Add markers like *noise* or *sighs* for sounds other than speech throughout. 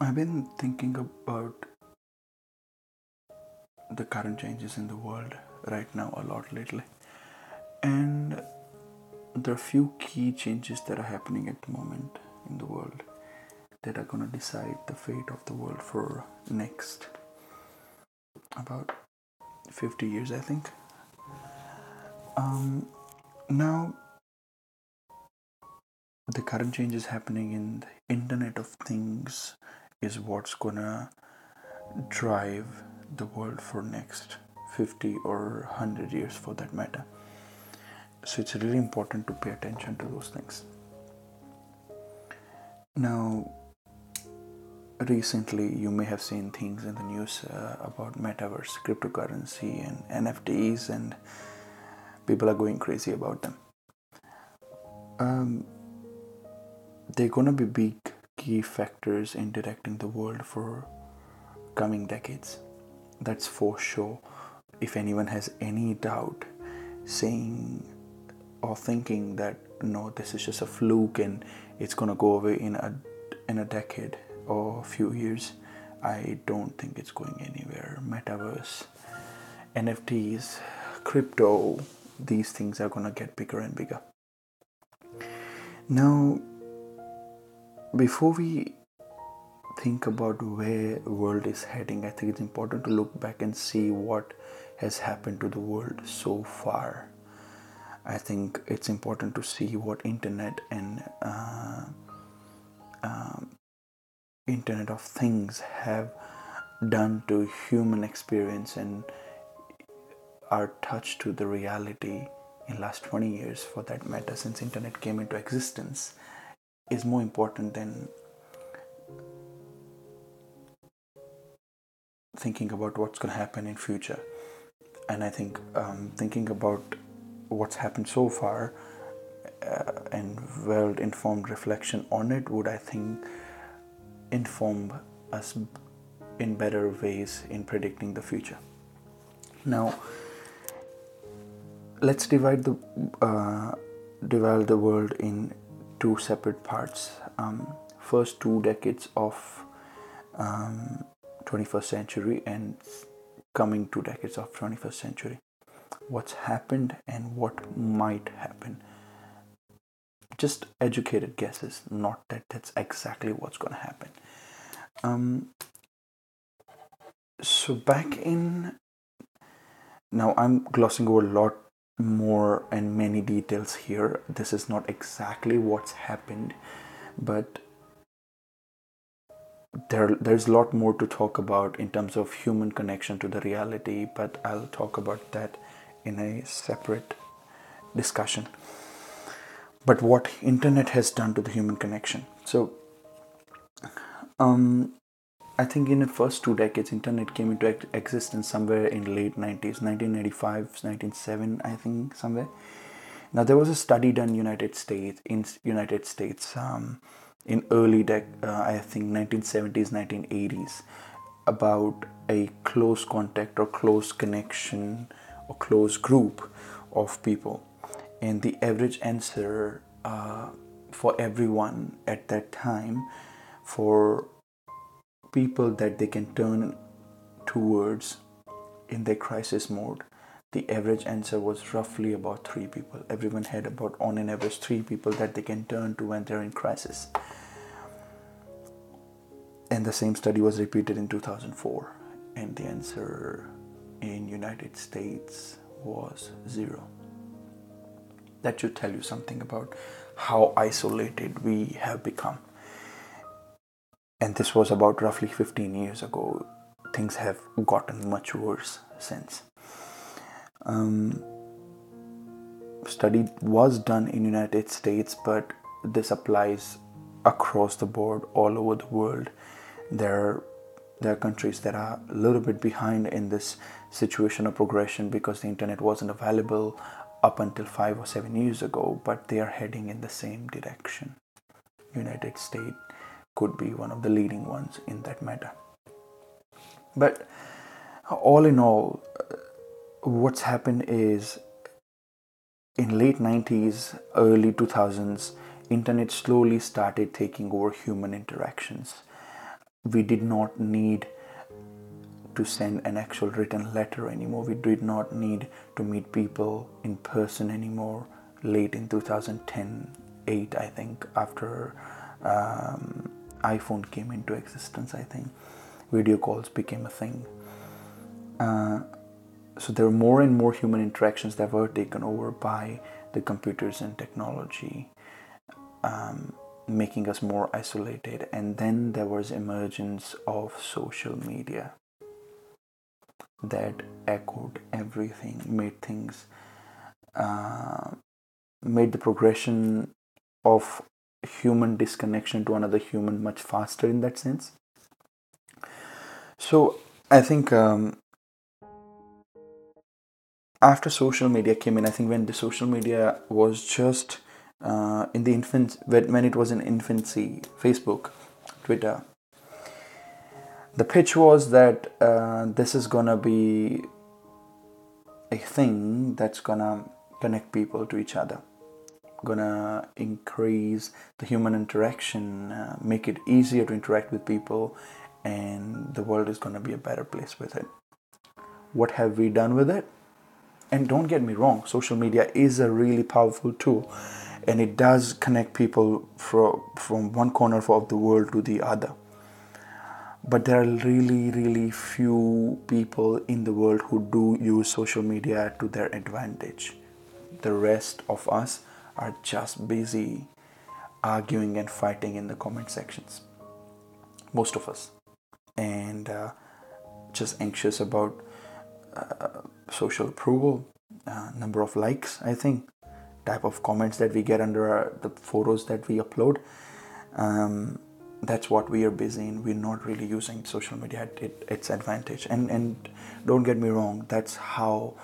I've been thinking about the current changes in the world right now a lot lately. And there are a few key changes that are happening at the moment in the world that are going to decide the fate of the world for next about 50 years i think um, now the current changes happening in the internet of things is what's gonna drive the world for next 50 or 100 years for that matter. So it's really important to pay attention to those things. Now recently you may have seen things in the news uh, about metaverse cryptocurrency and nfts and people are going crazy about them. Um, they're to be big key factors in directing the world for coming decades. That's for sure. If anyone has any doubt saying or thinking that no this is just a fluke and it's to go away in a in a decade or a few years i don't think it's going anywhere. Metaverse nfts crypto these things are to get bigger and bigger. Now before we think about where world is heading i think it's important to look back and see what has happened to the world so far. I think it's important to see what internet and uh, um, internet of things have done to human experience and our touch to the reality in last 20 years for that matter since internet came into existence is more important than thinking about what's going to happen in future. And i think um, thinking about what's happened so far uh, and well informed reflection on it would i think inform us in better ways in predicting the future. Now let's divide the uh, divide the world in two separate parts. Um, first two decades of um, 21st century and coming two decades of 21st century. What's happened and what might happen. Just educated guesses, not that that's exactly what's going to happen. Um, so back in now i'm glossing over a lot more and many details here. This is not exactly what's happened, but there there's a lot more to talk about in terms of human connection to the reality, but I'll talk about that in a separate discussion. But what internet has done to the human connection. So um I think in the first two decades, internet came into existence somewhere in late 90s, 1995, 1997, I think somewhere. Now there was a study done United States in United States um, in early dec- uh, I think 1970s, 1980s about a close contact or close connection or close group of people, and the average answer uh, for everyone at that time for people that they can turn towards in their crisis mode the average answer was roughly about three people. Everyone had about on an average three people that they can turn to when they're in crisis. And the same study was repeated in 2004 and the answer in united states was zero. That should tell you something about how isolated we have become and this was about roughly 15 years ago. Things have gotten much worse since. Um, study was done in United States, but this applies across the board all over the world. There are, there are countries that are a little bit behind in this situation of progression because the internet wasn't available up until five or seven years ago, but they are heading in the same direction. United States could be one of the leading ones in that matter. But all in all, what's happened is in late 90s, early 2000s, internet slowly started taking over human interactions. we did not need to send an actual written letter anymore. We did not need to meet people in person anymore. Late in 2010, 8, I think, after um, iPhone came into existence, I think video calls became a thing. Uh, so there were more and more human interactions that were taken over by the computers and technology. Um, making us more isolated and then there was emergence of social media that echoed everything made things uh, made the progression of human disconnection to another human much faster in that sense. So i think um, after social media came in i think when the social media was just uh, in the infant when, it was in infancy facebook twitter the pitch was that uh, this is gonna be a thing that's gonna connect people to each other gonna increase the human interaction uh, make it easier to interact with people and the world is gonna be a better place with it. What have we done with it? And don't get me wrong social media is a really powerful tool and it does connect people from from one corner of the world to the other. But there are really really few people in the world who do use social media to their advantage. The rest of us are just busy arguing and fighting in the comment sections most of us. And uh, just anxious about uh, social approval uh, number of likes i think type of comments that we get under our, the photos that we upload. Um, that's what we are busy in. We're not really using social media at it, its advantage. And and don't get me wrong that's how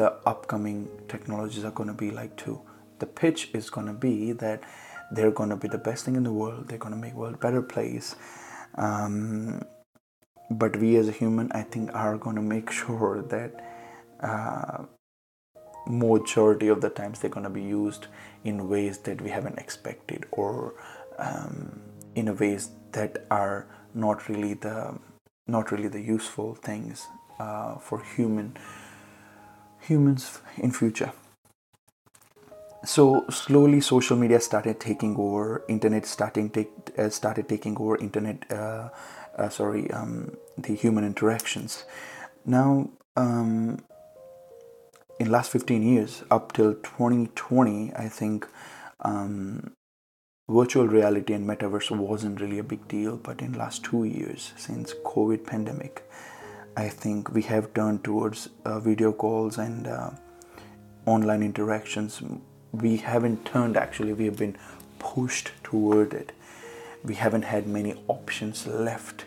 the upcoming technologies are going to be like too the pitch is going to be that they're going to be the best thing in the world they're going to make world a better place um, but we as a human i think are going to make sure that uh, majority of the times they're going to be used in ways that we haven't expected or um, in ways that are not really the not really the useful things uh, for human humans in future so slowly social media started taking over internet starting take uh, started taking over internet uh, uh sorry um, the human interactions. Now um, in last 15 years up till 2020 i think um, virtual reality and metaverse wasn't really a big deal but in last two years since covid pandemic i think we have turned towards uh, video calls and uh, online interactions we haven't turned actually we have been pushed toward it. We haven't had many options left.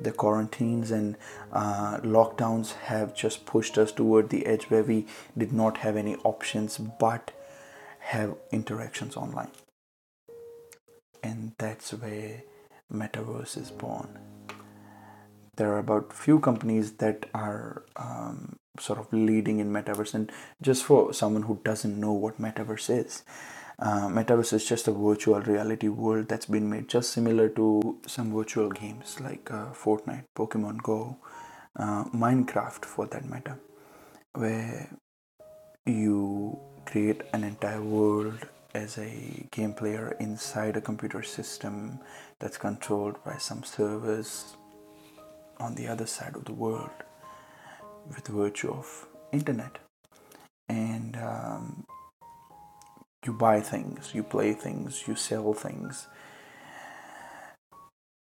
The quarantines and uh, lockdowns have just pushed us toward the edge where we did not have any options but have interactions online. And that's where metaverse is born. There are about few companies that are um, sort of leading in metaverse and just for someone who doesn't know what metaverse is. Uh, metaverse is just a virtual reality world that's been made just similar to some virtual games like uh, fortnite pokemon go uh, minecraft for that matter where you create an entire world as a game player inside a computer system that's controlled by some servers on the other side of the world with virtue of internet. And um, you buy things you play things you sell things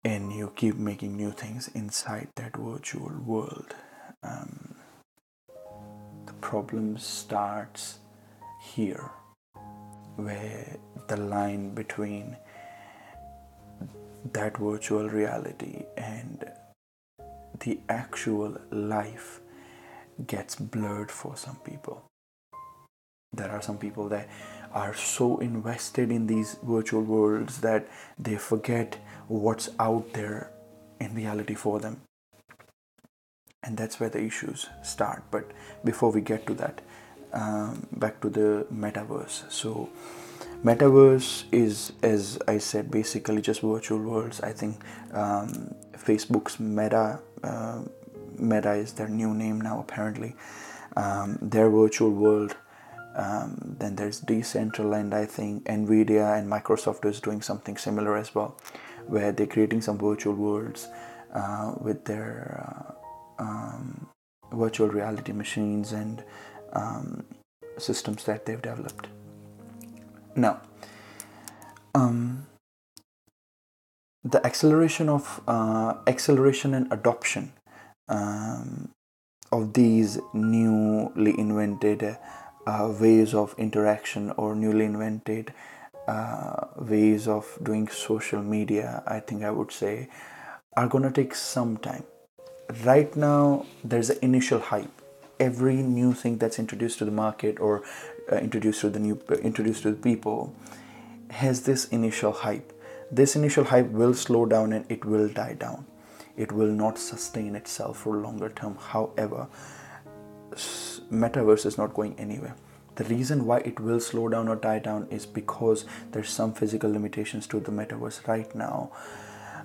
and you keep making new things inside that virtual world. Um, the problem starts here where the line between that virtual reality and the actual life gets blurred for some people. There are some people that are so invested in these virtual worlds that they forget what's out there in reality for them. And that's where the issues start. But before we get to that, um, back to the metaverse. So, Metaverse is, as I said, basically just virtual worlds. I think um, Facebook's Meta, uh, Meta is their new name now, apparently. Um, their virtual world. Um, then there's Decentraland, I think Nvidia and Microsoft is doing something similar as well, where they're creating some virtual worlds uh, with their uh, um, virtual reality machines and um, systems that they've developed. Now, um, the acceleration of uh, acceleration and adoption um, of these newly invented uh, ways of interaction or newly invented uh, ways of doing social media, I think I would say, are gonna take some time. Right now, there's an initial hype. Every new thing that's introduced to the market or uh, introduced to the new introduced to the people has this initial hype this initial hype will slow down and it will die down it will not sustain itself for longer term. However metaverse is not going anywhere. The reason why it will slow down or die down is because there's some physical limitations to the metaverse right now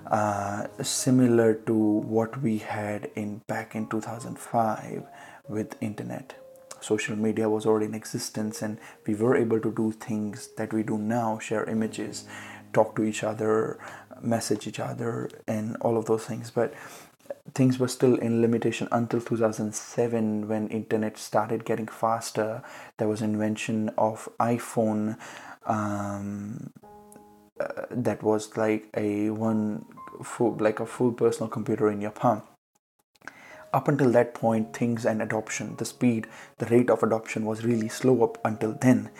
uh, similar to what we had in back in 2005 with internet. Social media was already in existence and we were able to do things that we do now share images talk to each other message each other and all of those things. But things were still in limitation until 2007 when internet started getting faster. There was invention of iphone um, uh, that was like a one full like a full personal computer in your palm. Up until that point things and adoption the speed the rate of adoption was really slow up until then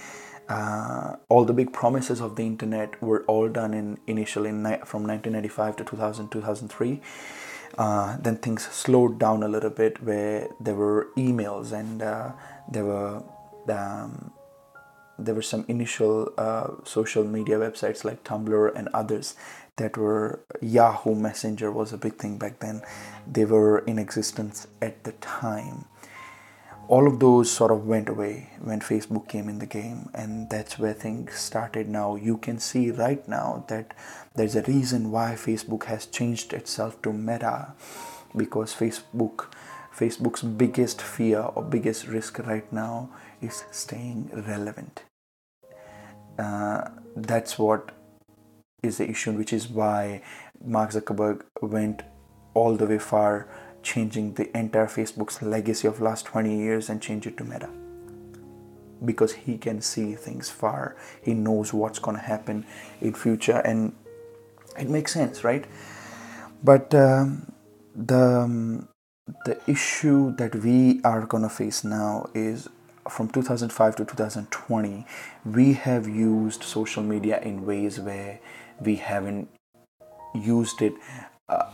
uh, all the big promises of the internet were all done in initially in, from 1995 to 2000 2003 uh, then things slowed down a little bit where there were emails and uh, there were um, there were some initial uh, social media websites like Tumblr and others that were Yahoo Messenger was a big thing back then. They were in existence at the time. All of those sort of went away when Facebook came in the game, and that's where things started now. You can see right now that there's a reason why Facebook has changed itself to Meta because Facebook Facebook's biggest fear or biggest risk right now is staying relevant. Uh, that's what is the issue, which is why Mark Zuckerberg went all the way far, changing the entire Facebook's legacy of last 20 years and change it to Meta. Because he can see things far, he knows what's going to happen in future, and it makes sense, right? But um, the um, the issue that we are going to face now is from 2005 to 2020 we have used social media in ways where we haven't used it uh,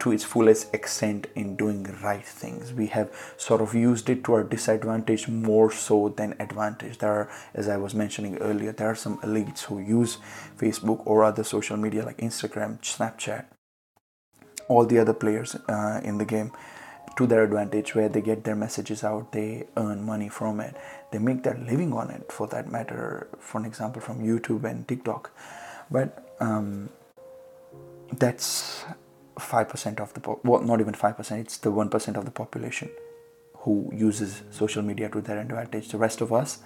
to its fullest extent in doing right things. We have sort of used it to our disadvantage more so than advantage. There are, as I was mentioning earlier, there are some elites who use Facebook or other social media like Instagram, Snapchat, all the other players uh, in the game to their advantage where they get their messages out, they earn money from it, they make their living on it for that matter, for an example, from YouTube and TikTok. But um, that's 5% of the po- well not even 5% it's the 1% of the population who uses social media to their advantage. The rest of us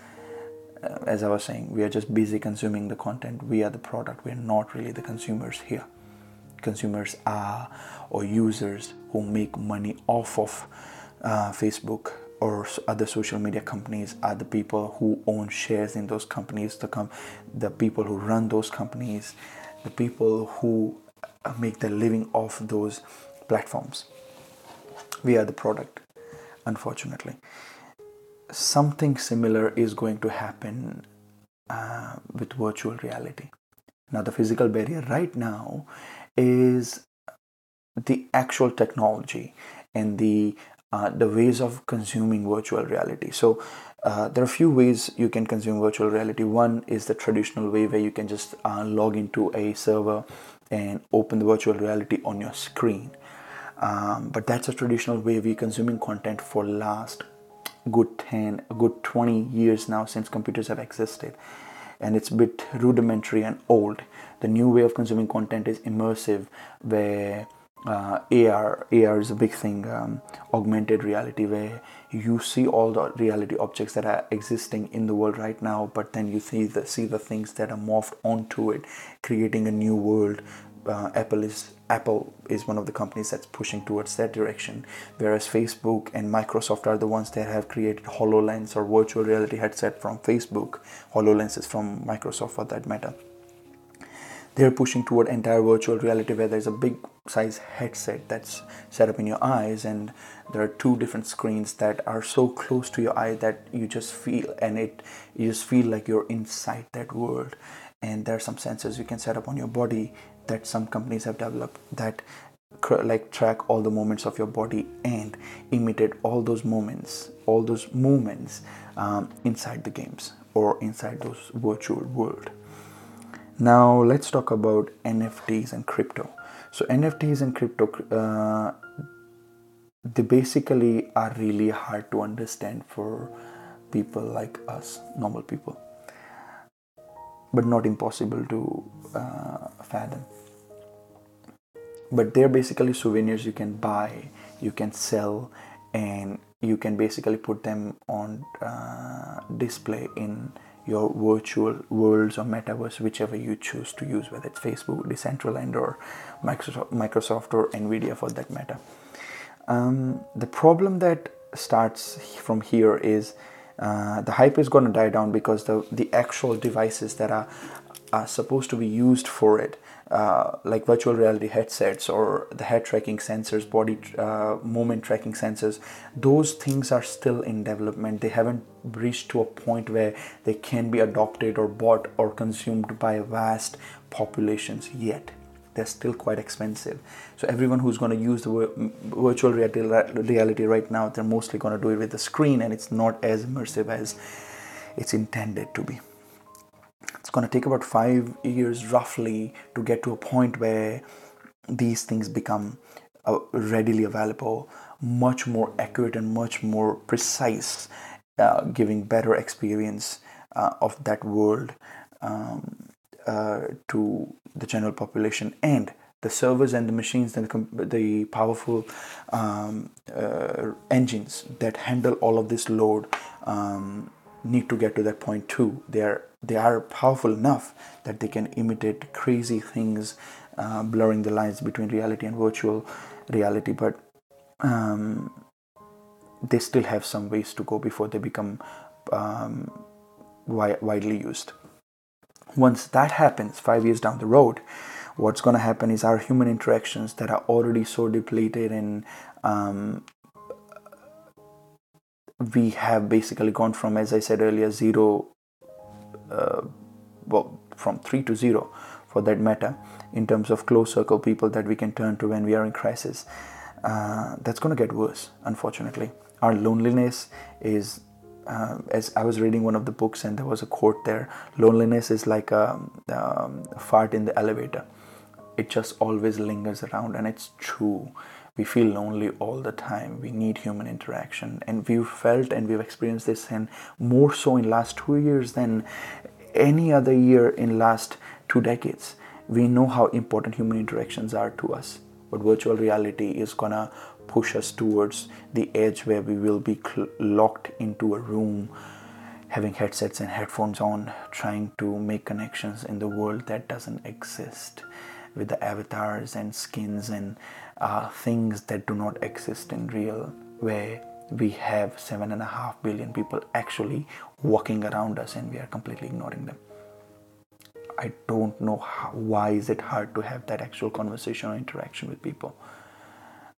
uh, as i was saying we are just busy consuming the content. We are the product. We're not really the consumers here. Consumers are or users who make money off of uh, facebook or other social media companies are the people who own shares in those companies. The com- the people who run those companies the people who make their living off those platforms. We are the product, unfortunately. Something similar is going to happen uh, with virtual reality. Now, the physical barrier right now is the actual technology and the uh, the ways of consuming virtual reality. So uh, there are a few ways you can consume virtual reality. One is the traditional way where you can just uh, log into a server and open the virtual reality on your screen. Um, but that's a traditional way we're consuming content for last good 10 a good 20 years now since computers have existed and it's a bit rudimentary and old. The new way of consuming content is immersive, where uh, AR, AR is a big thing, um, augmented reality, where you see all the reality objects that are existing in the world right now, but then you see the see the things that are morphed onto it, creating a new world. Uh, Apple is Apple is one of the companies that's pushing towards that direction, whereas Facebook and Microsoft are the ones that have created HoloLens or virtual reality headset from Facebook. HoloLens is from Microsoft for that matter they're pushing toward entire virtual reality where there's a big size headset that's set up in your eyes and there are two different screens that are so close to your eye that you just feel and it you just feel like you're inside that world. And there are some sensors you can set up on your body that some companies have developed that like track all the moments of your body and imitate all those moments all those movements um, inside the games or inside those virtual world. Now let's talk about nfts and crypto so nfts and crypto uh, they basically are really hard to understand for people like us normal people. But not impossible to uh, fathom. But they're basically souvenirs you can buy you can sell and you can basically put them on uh, display in your virtual worlds or metaverse, whichever you choose to use, whether it's Facebook, Decentraland, or Microsoft, or Nvidia for that matter. Um, the problem that starts from here is uh, the hype is going to die down because the the actual devices that are, are supposed to be used for it uh, like virtual reality headsets or the head tracking sensors, body uh, movement tracking sensors, those things are still in development. They haven't reached to a point where they can be adopted or bought or consumed by vast populations yet. They're still quite expensive. So everyone who's going to use the virtual reality right now, they're mostly going to do it with the screen, and it's not as immersive as it's intended to be it's going to take about five years roughly to get to a point where these things become uh, readily available much more accurate and much more precise uh, giving better experience uh, of that world um, uh, to the general population and the servers and the machines and the, powerful um, uh, engines that handle all of this load um, need to get to that point too. They are they are powerful enough that they can imitate crazy things, uh, blurring the lines between reality and virtual reality. But um, they still have some ways to go before they become um, wi- widely used. Once that happens, five years down the road, what's going to happen is our human interactions that are already so depleted and um, we have basically gone from, as I said earlier, zero, well, from three to zero for that matter, in terms of close circle people that we can turn to when we are in crisis. Uh, that's going to get worse, unfortunately. Our loneliness is, uh, as I was reading one of the books and there was a quote there loneliness is like a, um, a fart in the elevator. It just always lingers around, and it's true we feel lonely all the time. We need human interaction. And we've felt and we've experienced this and more so in last two years than any other year in last two decades. We know how important human interactions are to us but virtual reality is gonna push us towards the edge where we will be cl- locked into a room having headsets and headphones on trying to make connections in the world that doesn't exist with the avatars and skins and things that do not exist in real, where we have seven and a half billion people actually walking around us and we are completely ignoring them. I don't know how, why is it hard to have that actual conversation or interaction with people.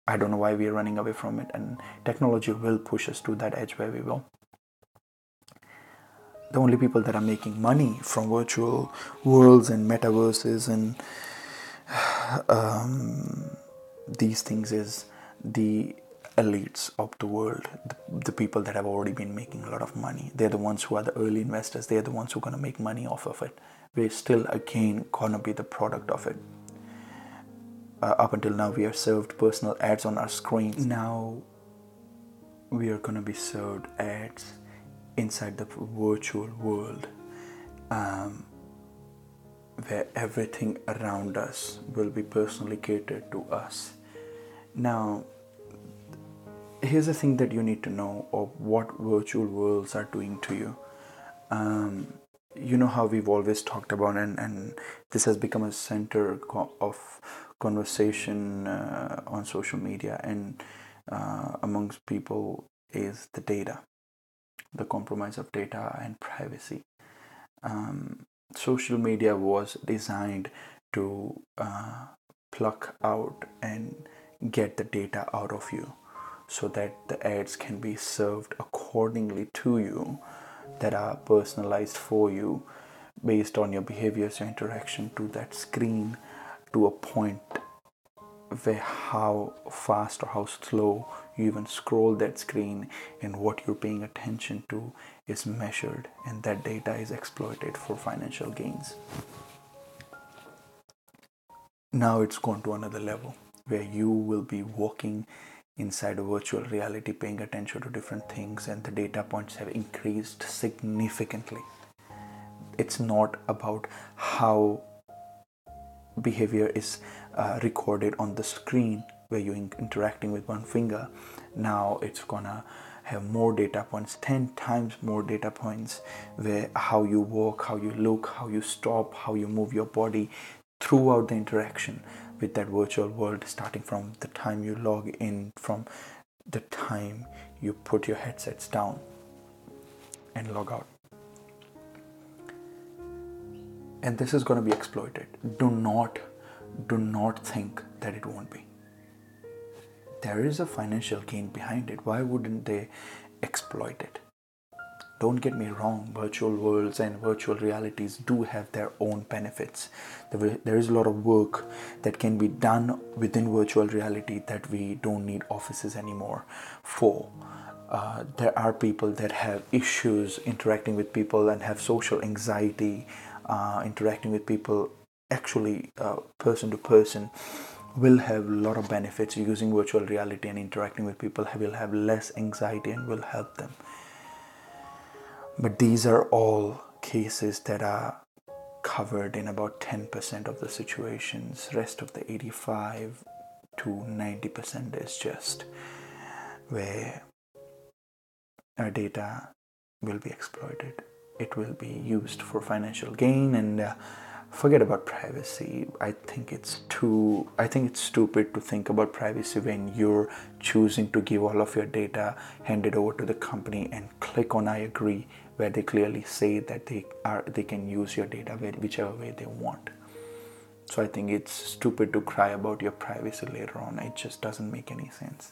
I don't know why we are running away from it, and technology will push us to that edge where we will. The only people that are making money from virtual worlds and metaverses and *sighs* um, these things is the elites of the world, the, the, people that have already been making a lot of money. They're the ones who are the early investors. They're the ones who are going to make money off of it. We're still, again, going to be the product of it. Uh, up until now, we are served personal ads on our screens. Now, we are going to be served ads inside the virtual world um, where everything around us will be personally catered to us. Now, here's the thing that you need to know of what virtual worlds are doing to you. Um, you know how we've always talked about, and, and this has become a center of conversation uh, on social media and uh, amongst people is the data, the compromise of data and privacy. Um, social media was designed to uh, pluck out and get the data out of you so that the ads can be served accordingly to you that are personalized for you based on your behaviors your interaction to that screen to a point where how fast or how slow you even scroll that screen and what you're paying attention to is measured and that data is exploited for financial gains. Now it's gone to another level where you will be walking inside a virtual reality paying attention to different things and the data points have increased significantly. It's not about how behavior is uh, recorded on the screen where you're interacting with one finger now it's gonna have more data points 10 times more data points where how you walk how you look how you stop how you move your body throughout the interaction with that virtual world starting from the time you log in from the time you put your headsets down and log out and this is going to be exploited do not do not think that it won't be. There is a financial gain behind it. Why wouldn't they exploit it? Don't get me wrong, virtual worlds and virtual realities do have their own benefits. There is a lot of work that can be done within virtual reality that we don't need offices anymore for. Uh, there are people that have issues interacting with people and have social anxiety, uh, interacting with people actually uh, person to person will have a lot of benefits using virtual reality and interacting with people will have less anxiety and will help them. But these are all cases that are covered in about 10% of the situations. Rest of the 85 to 90% is just where our data will be exploited. It will be used for financial gain and uh, forget about privacy. I think it's too i think it's stupid to think about privacy when you're choosing to give all of your data hand it over to the company and click on i agree where they clearly say that they are they can use your data whichever way they want. So i think it's stupid to cry about your privacy later on. It just doesn't make any sense.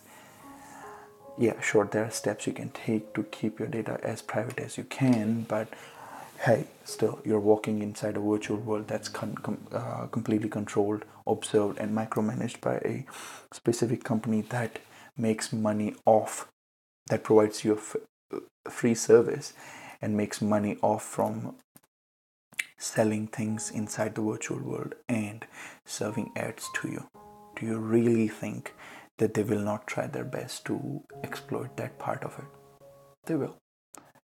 Yeah sure there are steps you can take to keep your data as private as you can but hey, still you're walking inside a virtual world that's com- com- uh, completely controlled, observed, and micromanaged by a specific company that makes money off, that provides you a f- free service and makes money off from selling things inside the virtual world and serving ads to you. Do you really think that they will not try their best to exploit that part of it? They will.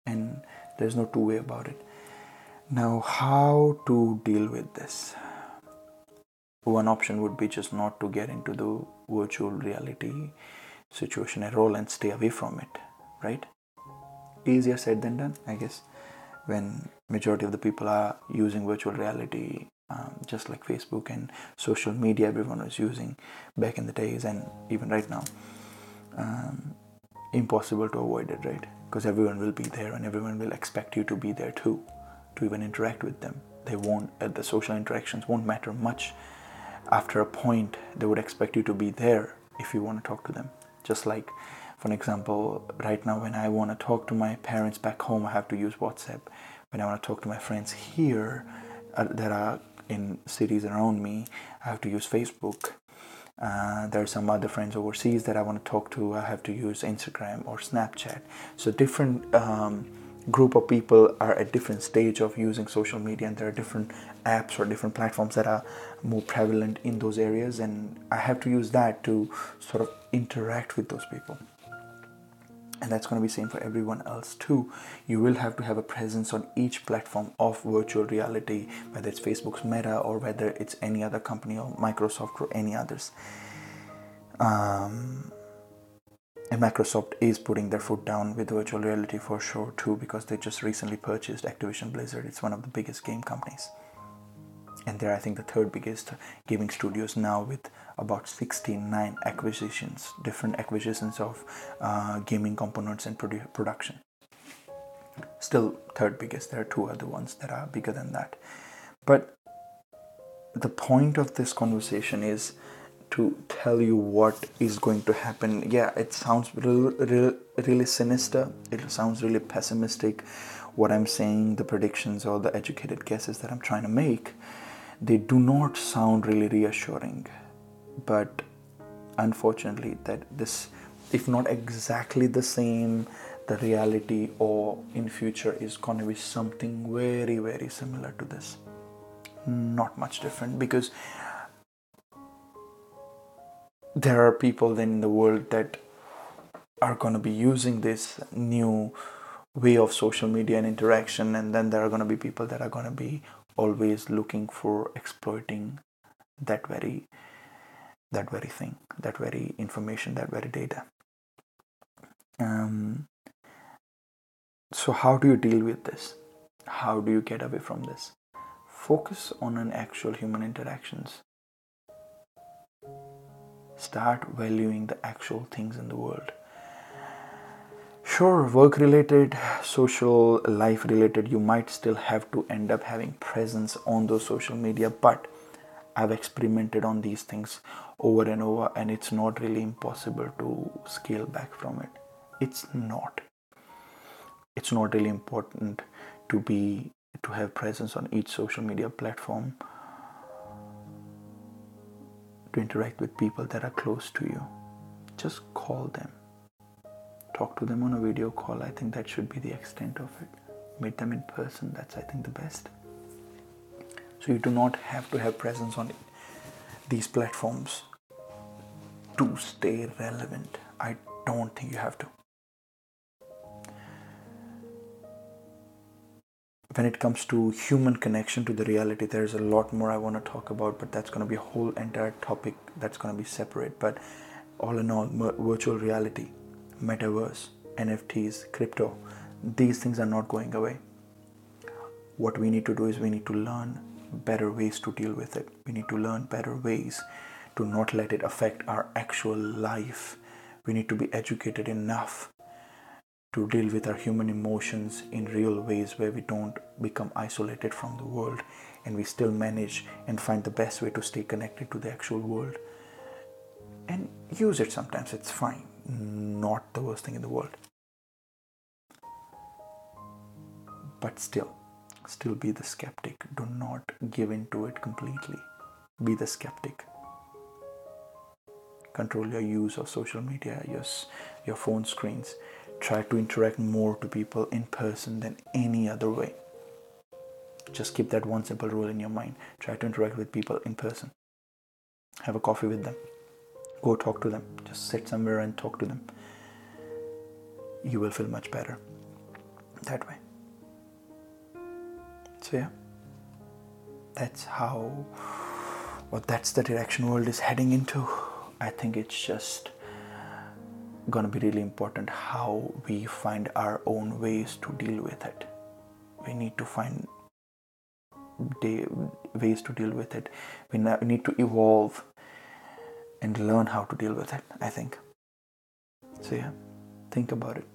And there's no two way about it now, how to deal with this? One option would be just not to get into the virtual reality situation at all and stay away from it, right? Easier said than done, I guess. When majority of the people are using virtual reality, um, just like Facebook and social media, everyone was using back in the days and even right now. Um, impossible to avoid it, right? Because everyone will be there and everyone will expect you to be there too to even interact with them. They won't, uh, the social interactions won't matter much. After a point, they would expect you to be there if you want to talk to them. Just like, for example, right now, when I want to talk to my parents back home, I have to use WhatsApp. When I want to talk to my friends here uh, that are in cities around me, I have to use Facebook. Uh, there are some other friends overseas that I want to talk to. I have to use Instagram or Snapchat. So different um, group of people are at different stage of using social media and there are different apps or different platforms that are more prevalent in those areas and i have to use that to sort of interact with those people. And that's going to be same for everyone else too. You will have to have a presence on each platform of virtual reality whether it's facebook's meta or whether it's any other company or microsoft or any others. Um, and microsoft is putting their foot down with virtual reality for sure too because they just recently purchased activision blizzard it's one of the biggest game companies and they're i think the third biggest gaming studios now with about 69 acquisitions, different acquisitions of uh, gaming components and produ- production. Still third biggest. There are two other ones that are bigger than that. But the point of this conversation is to tell you what is going to happen. Yeah, it sounds really, really, sinister. It sounds really pessimistic. What I'm saying, the predictions or the educated guesses that I'm trying to make, they do not sound really reassuring but unfortunately that this if not exactly the same the reality or in future is going to be something very very similar to this not much different because there are people then in the world that are going to be using this new way of social media and interaction and then there are going to be people that are going to be always looking for exploiting that very that very thing, that very information, that very data. Um, so, how do you deal with this? How do you get away from this? Focus on an actual human interactions. Start valuing the actual things in the world. Sure, work related, social, life related, you might still have to end up having presence on those social media, but I've experimented on these things over and over, and it's not really impossible to scale back from it. It's not. It's not really important to be to have presence on each social media platform to interact with people that are close to you. Just call them. Talk to them on a video call. I think that should be the extent of it. Meet them in person. That's I think the best. So you do not have to have presence on these platforms to stay relevant. I don't think you have to. When it comes to human connection to the reality, there's a lot more I want to talk about, but that's going to be a whole entire topic that's going to be separate. But all in all, virtual reality, metaverse, NFTs, crypto, these things are not going away. What we need to do is we need to learn better ways to deal with it. We need to learn better ways to not let it affect our actual life. We need to be educated enough to deal with our human emotions in real ways where we don't become isolated from the world and we still manage and find the best way to stay connected to the actual world. And use it sometimes, it's fine. Not the worst thing in the world. But still, still be the skeptic. Do not give in to it completely. Be the skeptic. Control your use of social media, your, your phone screens. Try to interact more to people in person than any other way. Just keep that one simple rule in your mind. Try to interact with people in person. Have a coffee with them. Go talk to them. Just sit somewhere and talk to them. You will feel much better that way. So yeah, that's how, well, that's the direction world is heading into. I think it's just gonna be really important how we find our own ways to deal with it. We need to find ways to deal with it. We need to evolve and learn how to deal with it. I think. So yeah, think about it.